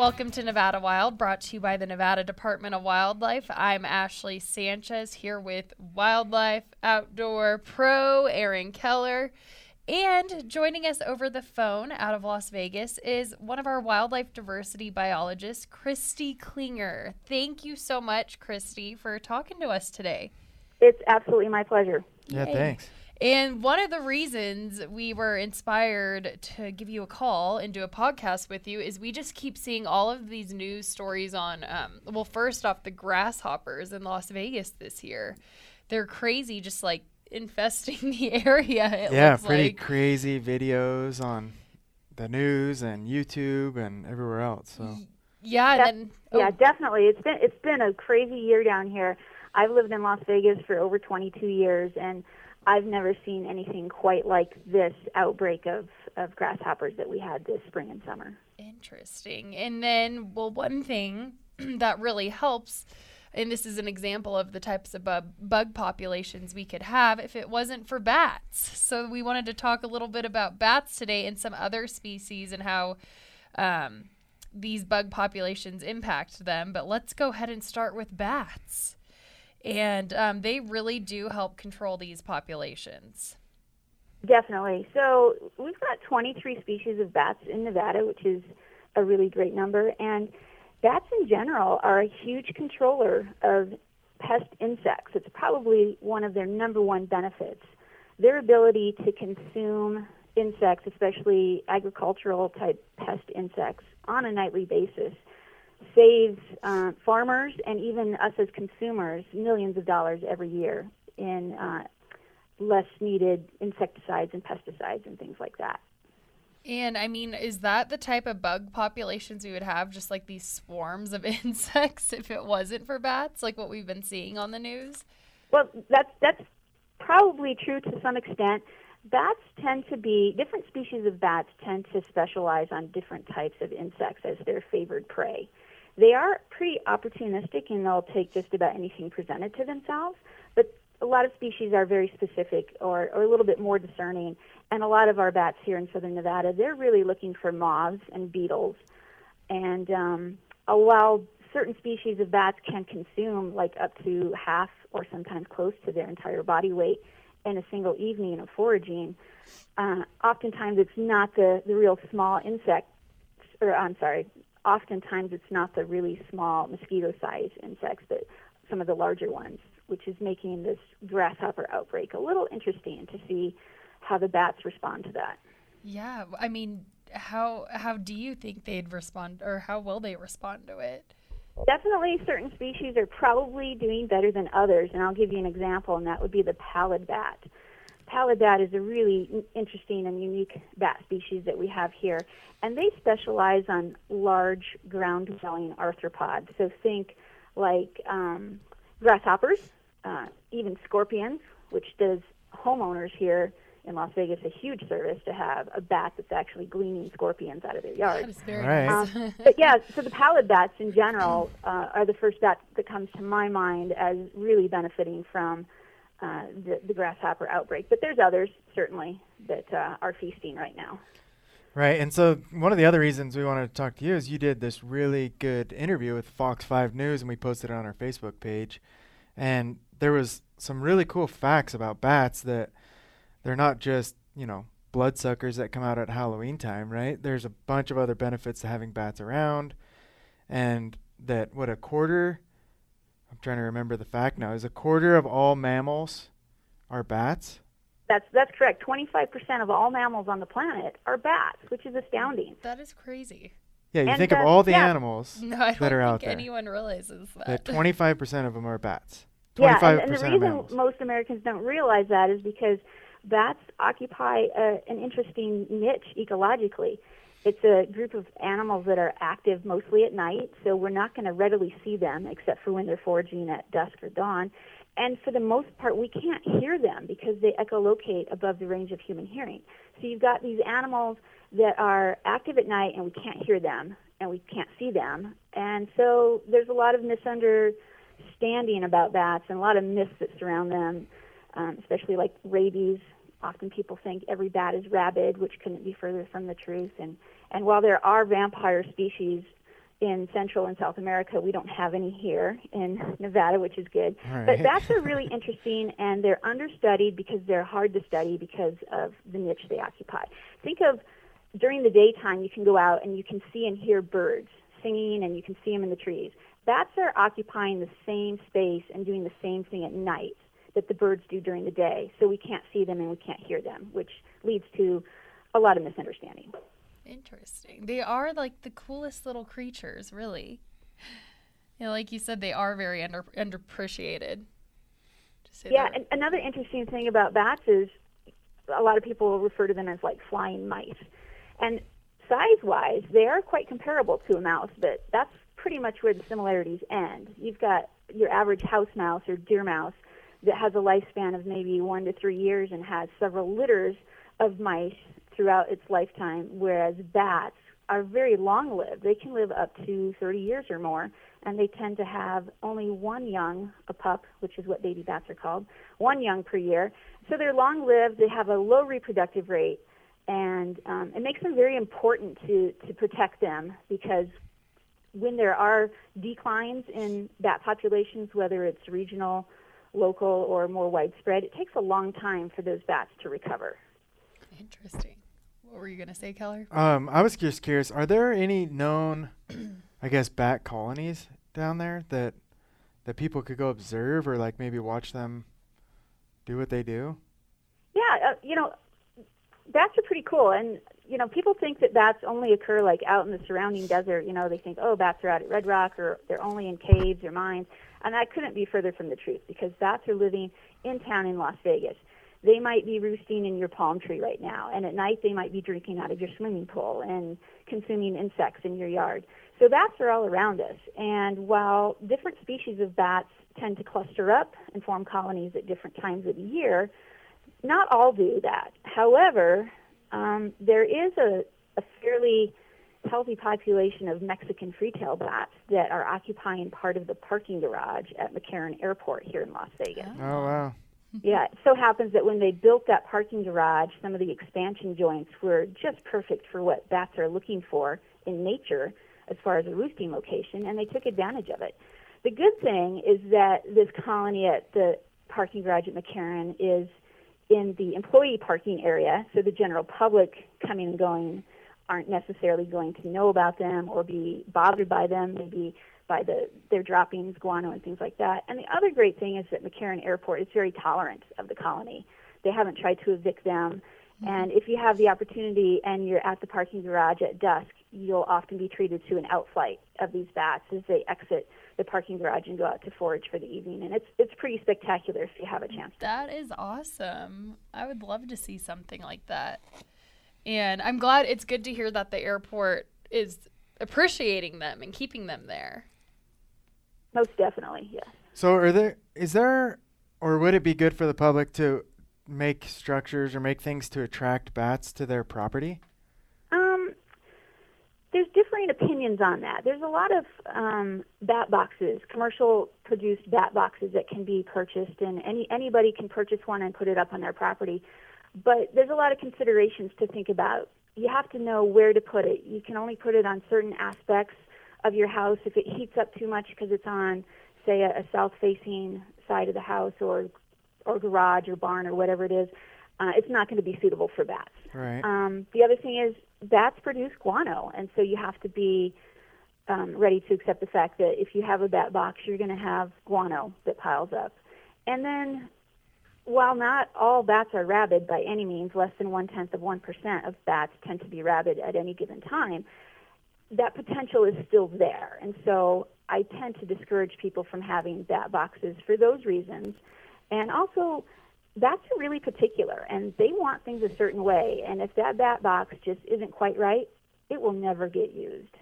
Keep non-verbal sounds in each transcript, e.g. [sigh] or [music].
Welcome to Nevada Wild, brought to you by the Nevada Department of Wildlife. I'm Ashley Sanchez here with Wildlife Outdoor Pro Aaron Keller. And joining us over the phone out of Las Vegas is one of our wildlife diversity biologists, Christy Klinger. Thank you so much, Christy, for talking to us today. It's absolutely my pleasure. Yeah, Yay. thanks. And one of the reasons we were inspired to give you a call and do a podcast with you is we just keep seeing all of these news stories on, um, well, first off, the grasshoppers in Las Vegas this year. They're crazy, just like [laughs] infesting the area. It yeah, looks pretty like. crazy videos on the news and YouTube and everywhere else. So yeah, Def- and then Yeah, oh, definitely. It's been it's been a crazy year down here. I've lived in Las Vegas for over 22 years, and I've never seen anything quite like this outbreak of of grasshoppers that we had this spring and summer. Interesting. And then, well, one thing [clears throat] that really helps, and this is an example of the types of bug, bug populations we could have if it wasn't for bats. So, we wanted to talk a little bit about bats today and some other species and how um, these bug populations impact them. But let's go ahead and start with bats. And um, they really do help control these populations. Definitely. So we've got 23 species of bats in Nevada, which is a really great number. And bats in general are a huge controller of pest insects. It's probably one of their number one benefits. Their ability to consume insects, especially agricultural type pest insects, on a nightly basis saves uh, farmers and even us as consumers millions of dollars every year in uh, less needed insecticides and pesticides and things like that. And I mean, is that the type of bug populations we would have, just like these swarms of [laughs] insects, if it wasn't for bats, like what we've been seeing on the news? Well, that's that's probably true to some extent. Bats tend to be different species of bats tend to specialize on different types of insects as their favored prey. They are pretty opportunistic and they'll take just about anything presented to themselves, but a lot of species are very specific or, or a little bit more discerning. And a lot of our bats here in southern Nevada, they're really looking for moths and beetles. And um, while certain species of bats can consume like up to half or sometimes close to their entire body weight in a single evening of foraging, uh, oftentimes it's not the, the real small insects, or I'm sorry, oftentimes it's not the really small mosquito-sized insects, but some of the larger ones, which is making this grasshopper outbreak a little interesting to see how the bats respond to that. Yeah, I mean, how how do you think they'd respond, or how will they respond to it? Definitely, certain species are probably doing better than others, and I'll give you an example, and that would be the pallid bat. Pallid bat is a really interesting and unique bat species that we have here, and they specialize on large ground-dwelling arthropods. So think like um, grasshoppers, uh, even scorpions, which does homeowners here in Las Vegas a huge service to have a bat that's actually gleaning scorpions out of their yard. That is very Right. Um, but yeah, so the pallid bats in general uh, are the first bat that comes to my mind as really benefiting from uh, the, the grasshopper outbreak. But there's others certainly that uh, are feasting right now. right, and so one of the other reasons we wanted to talk to you is you did this really good interview with Fox Five News, and we posted it on our Facebook page. And there was some really cool facts about bats that they're not just you know bloodsuckers that come out at Halloween time, right? There's a bunch of other benefits to having bats around, and that what a quarter. I'm trying to remember the fact now. Is a quarter of all mammals are bats? That's that's correct. 25% of all mammals on the planet are bats, which is astounding. that is crazy. Yeah, you And, think of uh, all the yeah. animals No, I that don't are out think there. anyone realizes that. That 25% of them are bats. 25% [laughs] Yeah, and, and the reason mammals. most Americans don't realize that is because bats occupy a, an interesting niche ecologically. It's a group of animals that are active mostly at night, so we're not going to readily see them except for when they're foraging at dusk or dawn. and for the most part, we can't hear them because they echolocate above the range of human hearing. So you've got these animals that are active at night and we can't hear them and we can't see them. And so there's a lot of misunderstanding about bats and a lot of myths that surround them, um, especially like rabies. Often people think every bat is rabid, which couldn't be further from the truth. And, and while there are vampire species in Central and South America, we don't have any here in Nevada, which is good. All But bats are really interesting and they're understudied because they're hard to study because of the niche they occupy. Think of during the daytime, you can go out and you can see and hear birds singing and you can see them in the trees. Bats are occupying the same space and doing the same thing at night that the birds do during the day. So we can't see them and we can't hear them, which leads to a lot of misunderstanding. Interesting. They are like the coolest little creatures, really. You know, like you said, they are very under underappreciated. Yeah, and another interesting thing about bats is a lot of people refer to them as like flying mice. And size wise, they are quite comparable to a mouse, but that's pretty much where the similarities end. You've got your average house mouse or deer mouse that has a lifespan of maybe one to three years and has several litters of mice throughout its lifetime, whereas bats are very long lived. They can live up to 30 years or more, and they tend to have only one young, a pup, which is what baby bats are called, one young per year. So they're long lived, they have a low reproductive rate, and um, it makes them very important to, to protect them because when there are declines in bat populations, whether it's regional, local, or more widespread, it takes a long time for those bats to recover. Interesting. What were you gonna say, Keller? Um, I was just curious. Are there any known, I guess, bat colonies down there that that people could go observe or like maybe watch them do what they do? Yeah, uh, you know, bats are pretty cool, and you know, people think that bats only occur like out in the surrounding desert. You know, they think, oh, bats are out at Red Rock, or they're only in caves or mines, and that couldn't be further from the truth because bats are living in town in Las Vegas. They might be roosting in your palm tree right now, and at night they might be drinking out of your swimming pool and consuming insects in your yard. So bats are all around us, and while different species of bats tend to cluster up and form colonies at different times of the year, not all do that. However, um, there is a, a fairly healthy population of Mexican free-tail bats that are occupying part of the parking garage at McCarran Airport here in Las Vegas. Oh wow. [laughs] Yeah, it so happens that when they built that parking garage, some of the expansion joints were just perfect for what bats are looking for in nature as far as a roosting location, and they took advantage of it. The good thing is that this colony at the parking garage at McCarran is in the employee parking area, so the general public coming and going aren't necessarily going to know about them or be bothered by them, maybe by the their droppings, guano, and things like that. And the other great thing is that McCarran Airport is very tolerant of the colony. They haven't tried to evict them. Mm-hmm. And if you have the opportunity and you're at the parking garage at dusk, you'll often be treated to an outflight of these bats as they exit the parking garage and go out to forage for the evening. And it's it's pretty spectacular if you have a chance. That is awesome. I would love to see something like that. And I'm glad it's good to hear that the airport is appreciating them and keeping them there. Most definitely, yes. So are there is there or would it be good for the public to make structures or make things to attract bats to their property? Um, there's differing opinions on that. There's a lot of um, bat boxes, commercial produced bat boxes that can be purchased, and any anybody can purchase one and put it up on their property. But there's a lot of considerations to think about. You have to know where to put it. You can only put it on certain aspects of your house. If it heats up too much because it's on, say, a, a south-facing side of the house or or garage or barn or whatever it is, uh, it's not going to be suitable for bats. Right. Um, the other thing is bats produce guano, and so you have to be um, ready to accept the fact that if you have a bat box, you're going to have guano that piles up. And then, while not all bats are rabid by any means, less than one tenth of one percent of bats tend to be rabid at any given time. That potential is still there, and so I tend to discourage people from having bat boxes for those reasons. And also, bats are really particular and they want things a certain way. And if that bat box just isn't quite right, it will never get used.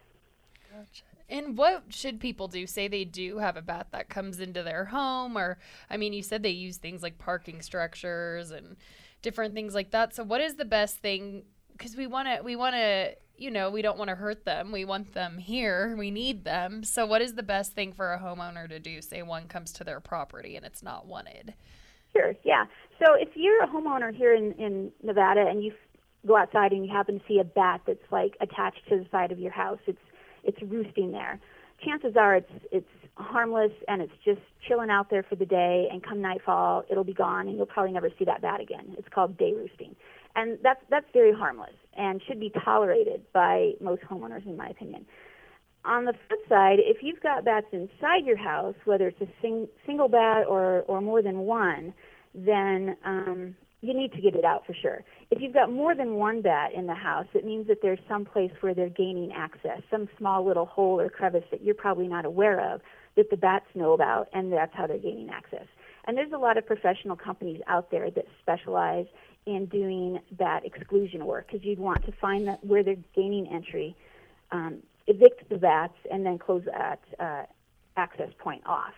Gotcha. And what should people do? Say they do have a bat that comes into their home, or I mean, you said they use things like parking structures and different things like that. So, what is the best thing? Because we want to, we want to, you know, we don't want to hurt them. We want them here. We need them. So, what is the best thing for a homeowner to do? Say one comes to their property and it's not wanted. Sure, yeah. So if you're a homeowner here in, in Nevada and you go outside and you happen to see a bat that's like attached to the side of your house, it's it's roosting there. Chances are it's it's harmless and it's just chilling out there for the day and come nightfall it'll be gone and you'll probably never see that bat again. It's called day roosting. And that's that's very harmless and should be tolerated by most homeowners in my opinion. On the flip side, if you've got bats inside your house, whether it's a sing, single bat or, or more than one, then um, you need to get it out for sure. If you've got more than one bat in the house, it means that there's some place where they're gaining access, some small little hole or crevice that you're probably not aware of that the bats know about, and that's how they're gaining access. And there's a lot of professional companies out there that specialize in doing bat exclusion work because you'd want to find that where they're gaining entry, um, evict the bats, and then close that uh, access point off.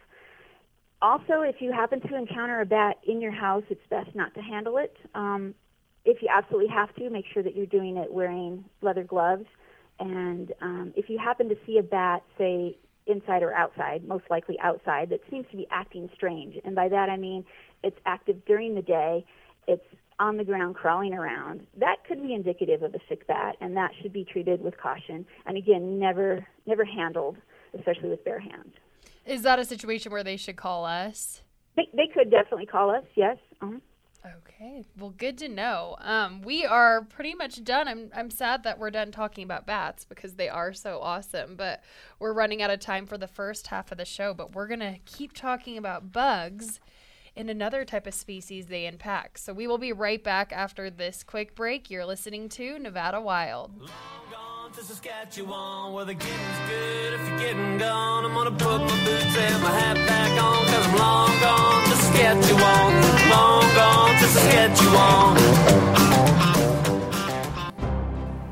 Also, if you happen to encounter a bat in your house, it's best not to handle it. Um, if you absolutely have to, make sure that you're doing it wearing leather gloves. And um, if you happen to see a bat, say inside or outside, most likely outside, that seems to be acting strange, and by that I mean it's active during the day, it's on the ground crawling around, that could be indicative of a sick bat, and that should be treated with caution. And again, never never handled, especially with bare hands. Is that a situation where they should call us? They, they could definitely call us, yes. uh Okay, well, good to know. Um, we are pretty much done. I'm I'm sad that we're done talking about bats because they are so awesome, but we're running out of time for the first half of the show. But we're gonna keep talking about bugs and another type of species they impact. So we will be right back after this quick break. You're listening to Nevada Wild. To Saskatchewan where the getting's good. If you're getting gone, I'm gonna put my boots and my hat back on. Cause I'm long gone to Saskatchewan. Long gone to Saskatchewan.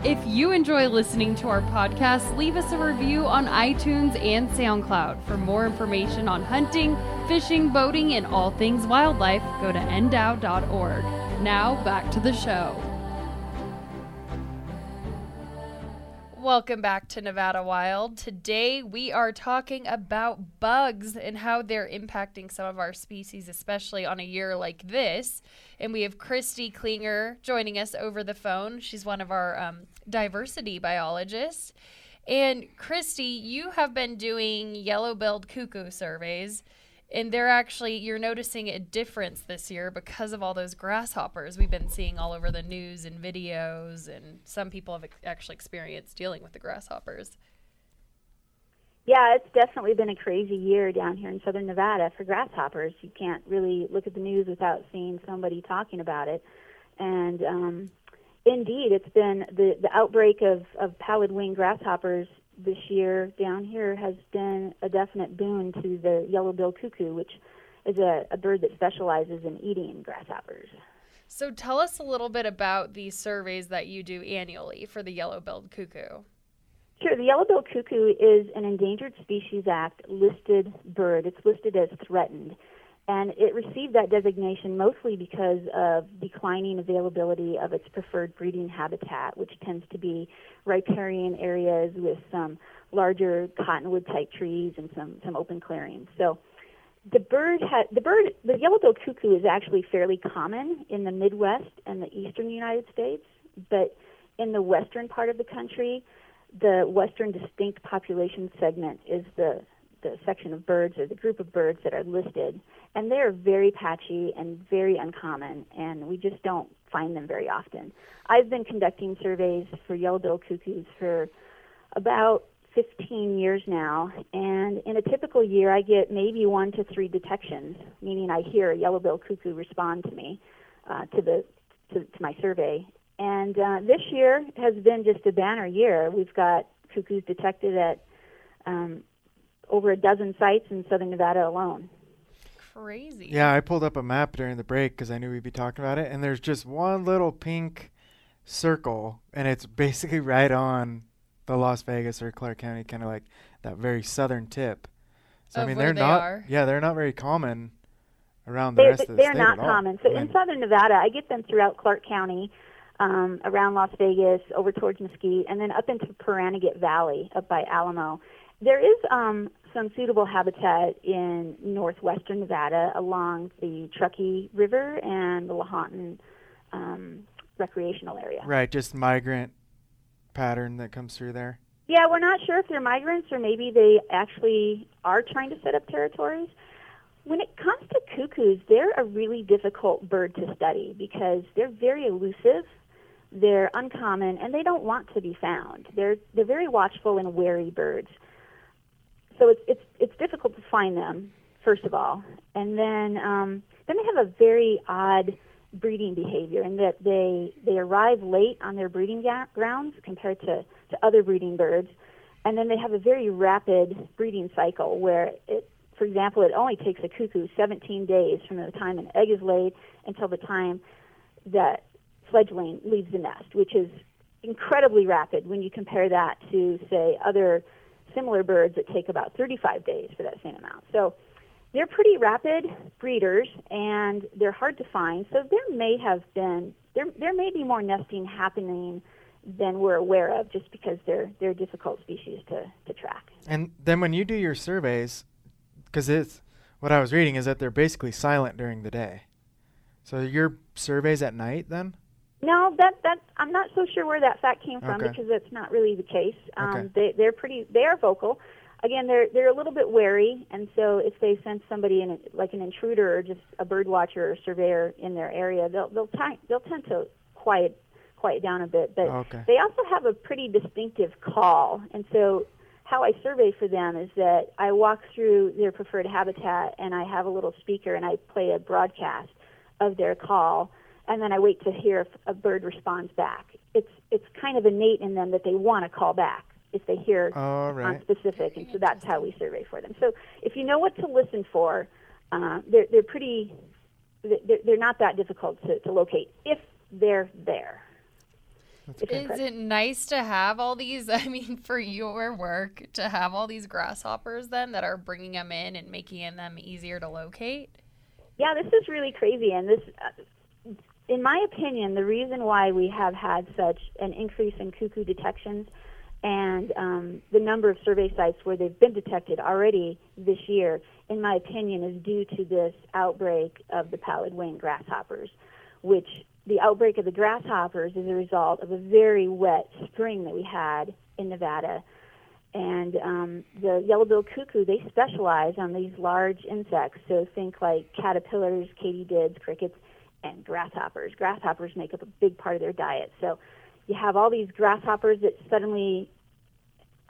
If you enjoy listening to our podcast, leave us a review on iTunes and SoundCloud. For more information on hunting, fishing, boating, and all things wildlife, go to ndow.org. Now, back to the show. Welcome back to Nevada Wild. Today we are talking about bugs and how they're impacting some of our species, especially on a year like this. And we have Christy Klinger joining us over the phone. She's one of our um, diversity biologists. And Christy, you have been doing yellow billed cuckoo surveys, and they're actually, you're noticing a difference this year because of all those grasshoppers we've been seeing all over the news and videos, and some people have actually experienced dealing with the grasshoppers. Yeah, it's definitely been a crazy year down here in southern Nevada for grasshoppers. You can't really look at the news without seeing somebody talking about it. And um, indeed, it's been the, the outbreak of, of pallid wing grasshoppers this year down here has been a definite boon to the yellow-billed cuckoo, which is a, a bird that specializes in eating grasshoppers. So tell us a little bit about these surveys that you do annually for the yellow billed cuckoo. Sure. The yellow-billed cuckoo is an Endangered Species Act listed bird. It's listed as threatened. And it received that designation mostly because of declining availability of its preferred breeding habitat, which tends to be riparian areas with some larger cottonwood type trees and some, some open clearings. So the bird ha- the bird the yellow-billed cuckoo is actually fairly common in the Midwest and the eastern United States, but in the western part of the country, the western distinct population segment is the the section of birds or the group of birds that are listed, and they're very patchy and very uncommon, and we just don't find them very often. I've been conducting surveys for yellow-billed cuckoos for about 15 years now, and in a typical year, I get maybe one to three detections, meaning I hear a yellow-billed cuckoo respond to me, uh, to the to, to my survey. And uh, this year has been just a banner year. We've got cuckoos detected at um, over a dozen sites in southern Nevada alone. Crazy. Yeah, I pulled up a map during the break because I knew we'd be talking about it, and there's just one little pink circle, and it's basically right on the Las Vegas or Clark County, kind of like that very southern tip. So I mean, where they're they not. are. Yeah, they're not very common around the They, rest of the state. they're state not at all. common. So I in southern Nevada, I get them throughout Clark County, um, around Las Vegas, over towards Mesquite, and then up into Pahranagat Valley, up by Alamo. There is um, some suitable habitat in northwestern Nevada along the Truckee River and the Lahontan um, recreational area. right, just migrant pattern that comes through there. Yeah, we're not sure if they're migrants or maybe they actually are trying to set up territories. When it comes to cuckoos, they're a really difficult bird to study because they're very elusive, they're uncommon, and they don't want to be found. They're they're very watchful and wary birds. So it's it's it's difficult to find them first of all, and then um, then they have a very odd breeding behavior in that they they arrive late on their breeding ga- grounds compared to to other breeding birds, and then they have a very rapid breeding cycle where it for example, it only takes a cuckoo 17 days from the time an egg is laid until the time that fledgling leaves the nest, which is incredibly rapid when you compare that to, say, other similar birds that take about 35 days for that same amount. So they're pretty rapid breeders and they're hard to find. So there may have been there there may be more nesting happening than we're aware of just because they're they're difficult species to, to track. And then when you do your surveys, because it's what I was reading is that they're basically silent during the day. So your surveys at night then? No, that that I'm not so sure where that fact came from Okay. because that's not really the case. Um, Okay. They they're pretty they are vocal. Again, they're they're a little bit wary, and so if they sense somebody in a, like an intruder or just a bird watcher or surveyor in their area, they'll they'll ti- they'll tend to quiet quiet down a bit. But Okay. they also have a pretty distinctive call, and so how I survey for them is that I walk through their preferred habitat and I have a little speaker and I play a broadcast of their call and then I wait to hear if a bird responds back. It's it's kind of innate in them that they want to call back if they hear All right. on specific, and so that's how we survey for them. So if you know what to listen for, uh, they're they're pretty they're, they're not that difficult to, to locate if they're there. If Is it nice to have all these? [laughs] I mean, for your work, to have all these grasshoppers then that are bringing them in and making them easier to locate? Yeah, this is really crazy, and this, uh, in my opinion, the reason why we have had such an increase in cuckoo detections and um, the number of survey sites where they've been detected already this year, in my opinion, is due to this outbreak of the pallid wing grasshoppers, which the outbreak of the grasshoppers is a result of a very wet spring that we had in Nevada. And um, the yellow-billed cuckoo, they specialize on these large insects. So think like caterpillars, katydids, crickets, and grasshoppers. Grasshoppers make up a big part of their diet. So you have all these grasshoppers that suddenly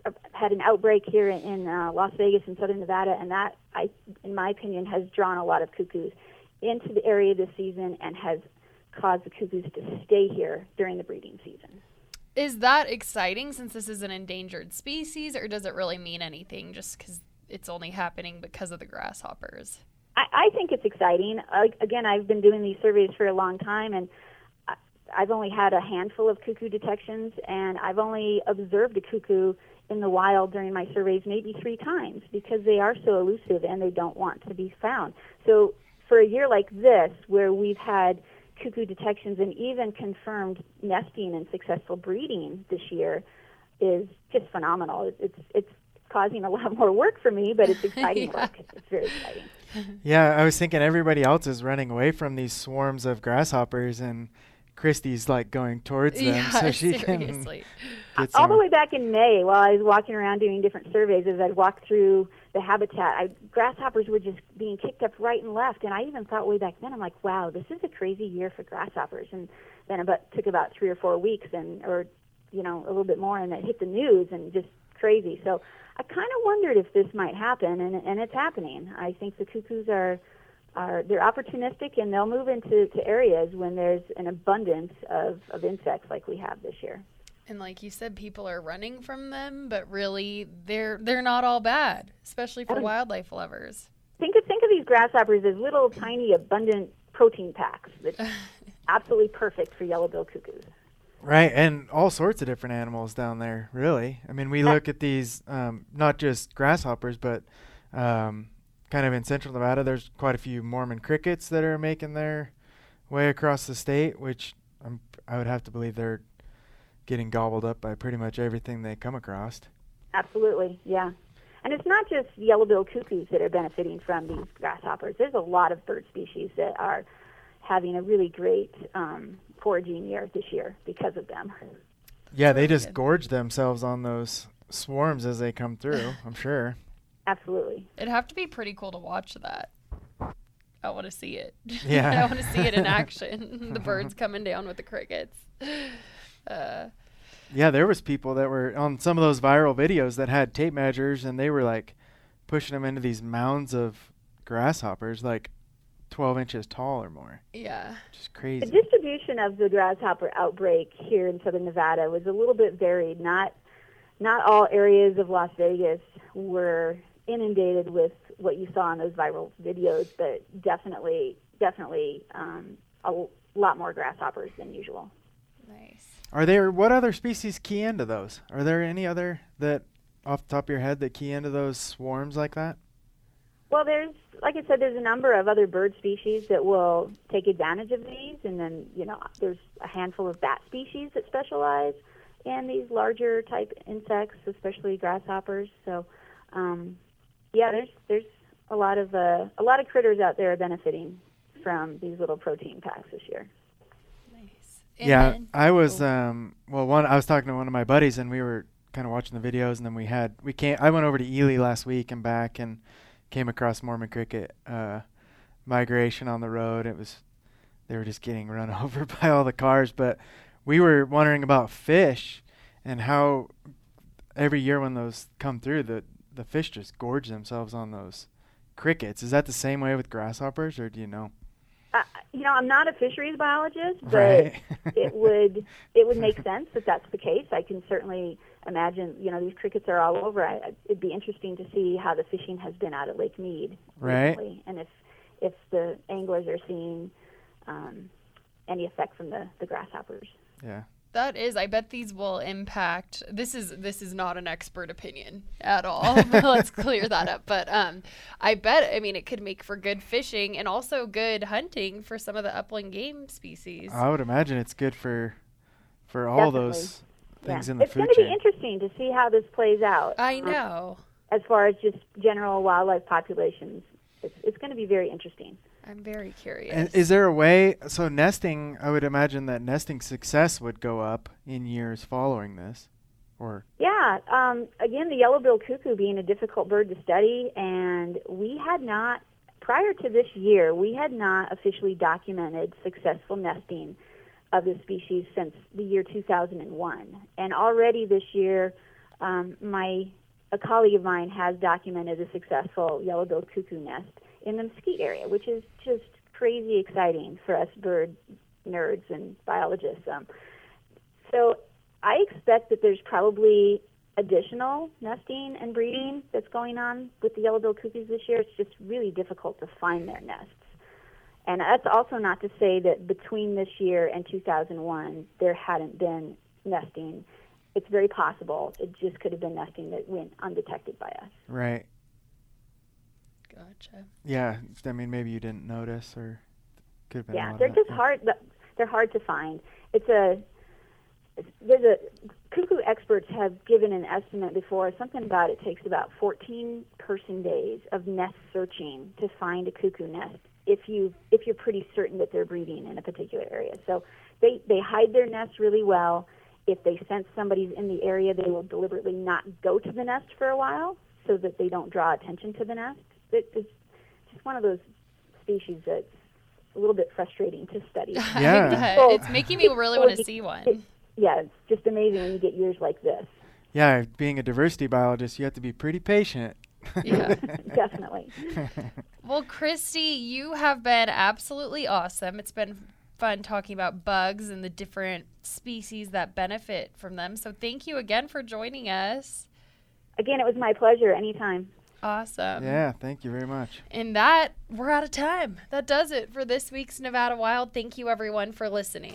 uh, had an outbreak here in, uh, Las Vegas and southern Nevada, and that, I, in my opinion, has drawn a lot of cuckoos into the area this season and has caused the cuckoos to stay here during the breeding season. Is that exciting since this is an endangered species, or does it really mean anything just because it's only happening because of the grasshoppers? I, I think it's exciting. Uh, again, I've been doing these surveys for a long time, and I, I've only had a handful of cuckoo detections, and I've only observed a cuckoo in the wild during my surveys maybe three times because they are so elusive and they don't want to be found. So for a year like this, where we've had cuckoo detections and even confirmed nesting and successful breeding this year, is just phenomenal. It's it's causing a lot [laughs] more work for me, but it's [laughs] exciting Yeah. work. It's very exciting. [laughs] Yeah, I was thinking everybody else is running away from these swarms of grasshoppers, and Christy's like going towards them yeah, so [laughs] she can seriously. [laughs] get all some. the way back in May, while I was walking around doing different surveys, as I'd walk through the habitat, I, grasshoppers were just being kicked up right and left. And I even thought way back then, I'm like, wow, this is a crazy year for grasshoppers. And then about took about three or four weeks, and or you know a little bit more, and it hit the news and just crazy. So I kind of wondered if this might happen, and and it's happening. I think the cuckoos are. Are, they're opportunistic and they'll move into to areas when there's an abundance of, of insects like we have this year. And like you said, people are running from them, but really they're they're not all bad, especially for Oh. wildlife lovers. think of think of these grasshoppers as little tiny abundant protein packs that's [laughs] absolutely perfect for yellow-billed cuckoos. Right, and all sorts of different animals down there. Really, I mean, we look at these um, not just grasshoppers, but um, kind of in Central Nevada. There's quite a few Mormon crickets that are making their way across the state, which I'm, I would have to believe they're getting gobbled up by pretty much everything they come across. Absolutely, yeah. And it's not just yellow-billed cuckoos that are benefiting from these grasshoppers. There's a lot of bird species that are having a really great um, foraging year this year because of them. Yeah, they just gorge themselves on those swarms as they come through. [laughs] I'm sure. Absolutely. It'd have to be pretty cool to watch that. I want to see it. Yeah. [laughs] I want to see it in [laughs] action. the birds coming down with the crickets. [sighs] Uh, Yeah, there was people that were on some of those viral videos that had tape measures, and they were like pushing them into these mounds of grasshoppers, like 12 inches tall or more. yeah. Just crazy. The distribution of the grasshopper outbreak here in southern Nevada was a little bit varied. Not not all areas of Las Vegas were inundated with what you saw in those viral videos, but definitely definitely um, a l- lot more grasshoppers than usual. Nice. Are there what other species key into those? Are there any other that off the top of your head that key into those swarms like that? Well, there's, like I said, there's a number of other bird species that will take advantage of these, and then you know, there's a handful of bat species that specialize in these larger type insects, especially grasshoppers. So, um, yeah, there's there's a lot of uh, a lot of critters out there benefiting from these little protein packs this year. Nice. And yeah, then- I was oh, um well one I was talking to one of my buddies and we were kind of watching the videos and then we had we came I went over to Ely last week and back and came across Mormon cricket uh migration on the road. It was they were just getting run [laughs] over by all the cars, but we were wondering about fish and how every year when those come through the the fish just gorge themselves on those crickets. Is that the same way with grasshoppers or do you know? Uh, you know, I'm not a fisheries biologist, but Right. [laughs] it would it would make sense that that's the case. I can certainly imagine. You know, these crickets are all over. I, I- it'd be interesting to see how the fishing has been out at Lake Mead Right. recently, and if if the anglers are seeing um, any effect from the the grasshoppers. yeah. That is, I bet these will impact. This is this is not an expert opinion at all. [laughs] [laughs] Let's clear that up. But um, I bet. I mean, it could make for good fishing and also good hunting for some of the upland game species. I would imagine it's good for for all Definitely. those Yeah. things in the it's food going to be interesting to see how this plays out. I um, know. as far as just general wildlife populations, it's, it's going to be very interesting. I'm very curious. And is there a way? So nesting, I would imagine that nesting success would go up in years following this, or Yeah. Um, again, the yellow-billed cuckoo being a difficult bird to study, and we had not, prior to this year, we had not officially documented successful nesting of this species since the year 2001. And already this year, um, my a colleague of mine has documented a successful yellow-billed cuckoo nest in the mesquite area, which is just crazy exciting for us bird nerds and biologists. Um, so I expect that there's probably additional nesting and breeding that's going on with the yellow-billed cuckoos this year. It's just really difficult to find their nests. And that's also not to say that between this year and 2001 there hadn't been nesting. It's very possible. It just could have been nesting that went undetected by us. right? Gotcha. Yeah, I mean maybe you didn't notice, or could have been. a Yeah, lot they're that, just yeah. hard. They're hard to find. It's a there's a cuckoo experts have given an estimate before. Something about it takes about 14 person days of nest searching to find a cuckoo nest if you if you're pretty certain that they're breeding in a particular area. So they they hide their nests really well. If they sense somebody's in the area, they will deliberately not go to the nest for a while so that they don't draw attention to the nest. It, it's just one of those species that's a little bit frustrating to study. [laughs] Yeah. So- it's making me really want to see one. yeah, it's just amazing when you get years like this. Yeah, being a diversity biologist, you have to be pretty patient. Yeah. [laughs] [laughs] Definitely. Well, Christy, you have been absolutely awesome. It's been fun talking about bugs and the different species that benefit from them. So thank you again for joining us. Again, it was my pleasure. Anytime. Awesome. yeah, thank you very much. And that, we're out of time. That does it for this week's Nevada Wild. Thank you, everyone, for listening.